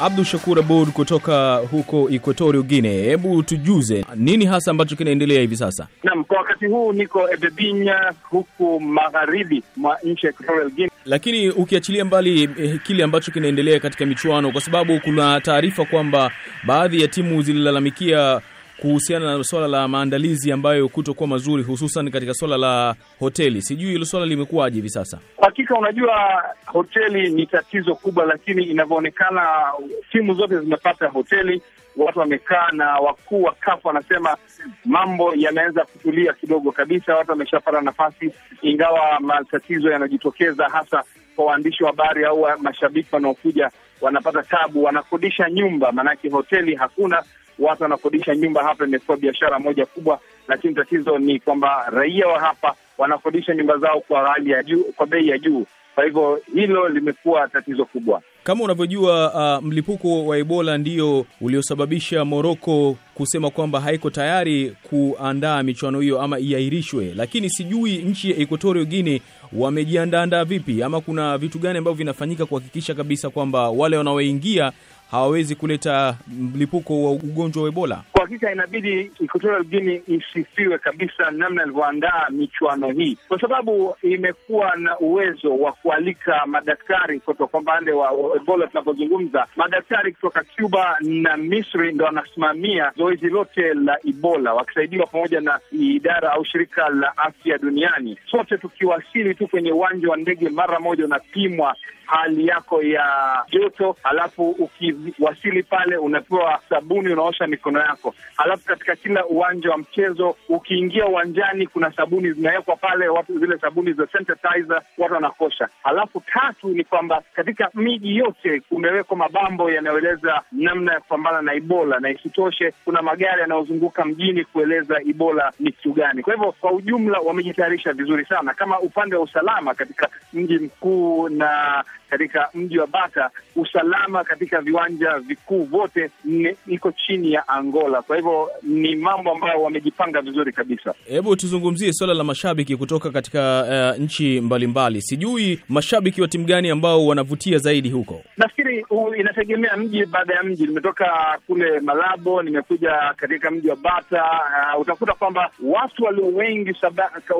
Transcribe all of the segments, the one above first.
Abdu Shakur Abud kutoka huko Equatorial Guinea, hebu tujuze nini hasa ambacho kinaendelea hivi sasa? Naam, kwa wakati huu niko Ebebinya huku magharibi mwa nchi ya Equatorial Guinea. Lakini ukiachilia mbali eh, kile ambacho kinaendelea katika michuano, kwa sababu kuna taarifa kwamba baadhi ya timu zililalamikia kuhusiana na swala la maandalizi ambayo kutokuwa mazuri, hususan katika swala la hoteli. Sijui hilo swala limekuwaje hivi sasa. Hakika unajua, hoteli ni tatizo kubwa, lakini inavyoonekana timu zote zimepata hoteli, watu wamekaa, na wakuu wa kafu wanasema mambo yameanza kutulia kidogo kabisa, watu wameshapata nafasi, ingawa matatizo yanajitokeza hasa kwa waandishi wa habari au mashabiki wanaokuja wanapata tabu, wanakodisha nyumba, maanake hoteli hakuna watu wanakodisha nyumba hapa. Imekuwa biashara moja kubwa, lakini tatizo ni kwamba raia wa hapa wanakodisha nyumba zao kwa hali ya juu, kwa bei ya juu. Kwa hivyo hilo limekuwa tatizo kubwa. Kama unavyojua uh, mlipuko wa Ebola ndio uliosababisha Moroko kusema kwamba haiko tayari kuandaa michuano hiyo ama iahirishwe, lakini sijui nchi ya Equatorial Guinea wamejiandaandaa vipi, ama kuna vitu gani ambavyo vinafanyika kuhakikisha kabisa kwamba wale wanaoingia hawawezi kuleta mlipuko wa ugonjwa wa Ebola. Kwa hakika inabidi Equatorial Guinea isifiwe kabisa namna ilivyoandaa michuano hii, kwa sababu imekuwa na uwezo wa kualika madaktari kutoka upande wa Ebola. Tunapozungumza madaktari kutoka Cuba na Misri ndo wanasimamia zoezi lote la Ebola, wakisaidiwa pamoja na idara au shirika la afya duniani. Sote tukiwasili tu kwenye uwanja wa ndege, mara moja unapimwa hali yako ya joto, alafu ukiwasili pale unapewa sabuni, unaosha mikono yako. Halafu katika kila uwanja wa mchezo ukiingia uwanjani, kuna sabuni zinawekwa pale, watu zile sabuni za sanitizer, watu wanakosha. Alafu tatu ni kwamba katika miji yote kumewekwa mabambo yanayoeleza namna ya kupambana na Ebola, na isitoshe kuna magari yanayozunguka mjini kueleza Ebola ni kitu gani. Kwa hivyo kwa ujumla wamejitayarisha vizuri sana, kama upande wa usalama katika mji mkuu na katika mji wa Bata, usalama katika viwanja vikuu vyote iko chini ya Angola. Kwa hivyo ni mambo ambayo wamejipanga vizuri kabisa. Hebu tuzungumzie swala la mashabiki kutoka katika uh, nchi mbalimbali. Sijui mashabiki wa timu gani ambao wanavutia zaidi huko? Nafikiri uh, inategemea mji baada ya mji. Nimetoka kule Malabo, nimekuja katika mji wa Bata. Uh, utakuta kwamba watu walio wengi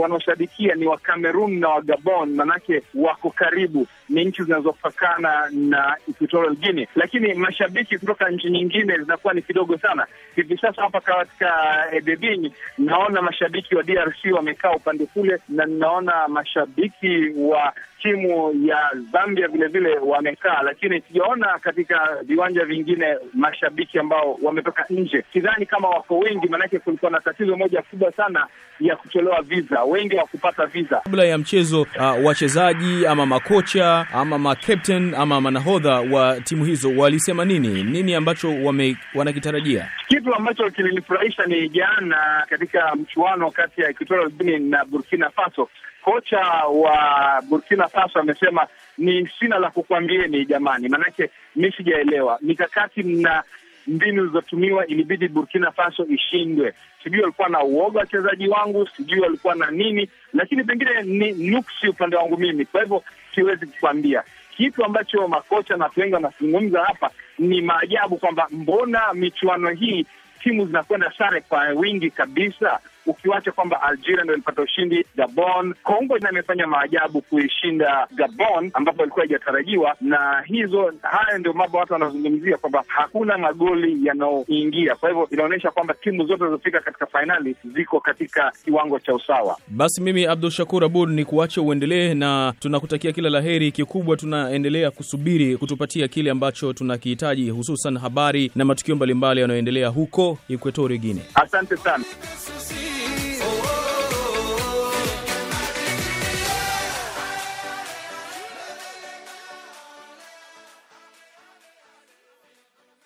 wanaoshabikia ni wa Cameroon na wa Gabon, manake wako karibu, ni nchi zinazopakana na Equatorial Guinea, lakini mashabiki kutoka nchi nyingine zinakuwa ni kidogo sana. Hivi sasa hapa katika Ebebinyi naona mashabiki wa DRC wamekaa upande kule, na ninaona mashabiki wa timu ya Zambia vile vile wamekaa, lakini sijaona katika viwanja vingine mashabiki ambao wametoka nje. Sidhani kama wako wengi, maanake kulikuwa na tatizo moja kubwa sana ya kutolewa visa, wengi hawakupata visa kabla ya mchezo. Uh, wachezaji ama makocha ama makapten ama manahodha wa timu hizo walisema nini? Nini ambacho wame, wanakitarajia? Kitu ambacho kilinifurahisha ni jana katika mchuano kati ya Equatorial Guinea na Burkina Faso kocha wa Burkina Faso amesema ni sina la kukwambieni jamani, maanake mi sijaelewa mikakati na mbinu zilizotumiwa, ilibidi Burkina Faso ishindwe. Sijui walikuwa na uoga wachezaji wangu, sijui walikuwa na nini, lakini pengine ni nuksi upande wangu mimi. Kwa hivyo siwezi kukwambia kitu ambacho makocha na watu wengi wanazungumza hapa. Ni maajabu kwamba mbona michuano hii timu zinakwenda sare kwa wingi kabisa ukiwacha kwamba Algeria ndio ilipata ushindi Gabon. Kongo na imefanya maajabu kuishinda Gabon ambapo ilikuwa haijatarajiwa, na hizo haya ndio mambo watu wanazungumzia kwamba hakuna magoli yanayoingia. Kwa hivyo inaonyesha kwamba timu zote zilizofika katika fainali ziko katika kiwango cha usawa. Basi mimi Abdul Shakur Abud ni kuache uendelee, na tunakutakia kila la heri. Kikubwa tunaendelea kusubiri kutupatia kile ambacho tunakihitaji, hususan habari na matukio mbalimbali yanayoendelea huko Equatorial Guinea. Asante sana.